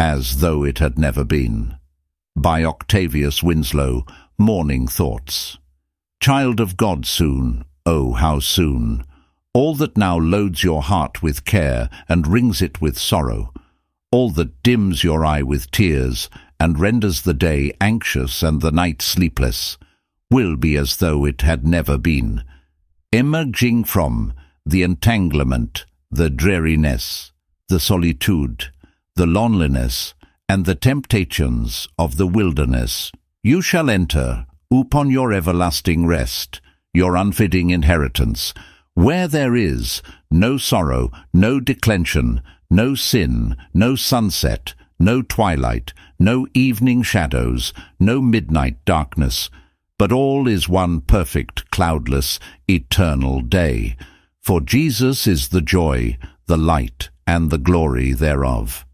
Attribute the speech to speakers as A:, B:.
A: as though it had never been. By Octavius Winslow, Morning Thoughts. Child of God soon, oh how soon, all that now loads your heart with care and wrings it with sorrow, all that dims your eye with tears and renders the day anxious and the night sleepless, will be as though it had never been, emerging from the entanglement, the dreariness, the solitude, the loneliness, and the temptations of the wilderness. You shall enter upon your everlasting rest, your unfitting inheritance, where there is no sorrow, no declension, no sin, no sunset, no twilight, no evening shadows, no midnight darkness, but all is one perfect, cloudless, eternal day. For Jesus is the joy, the light, and the glory thereof.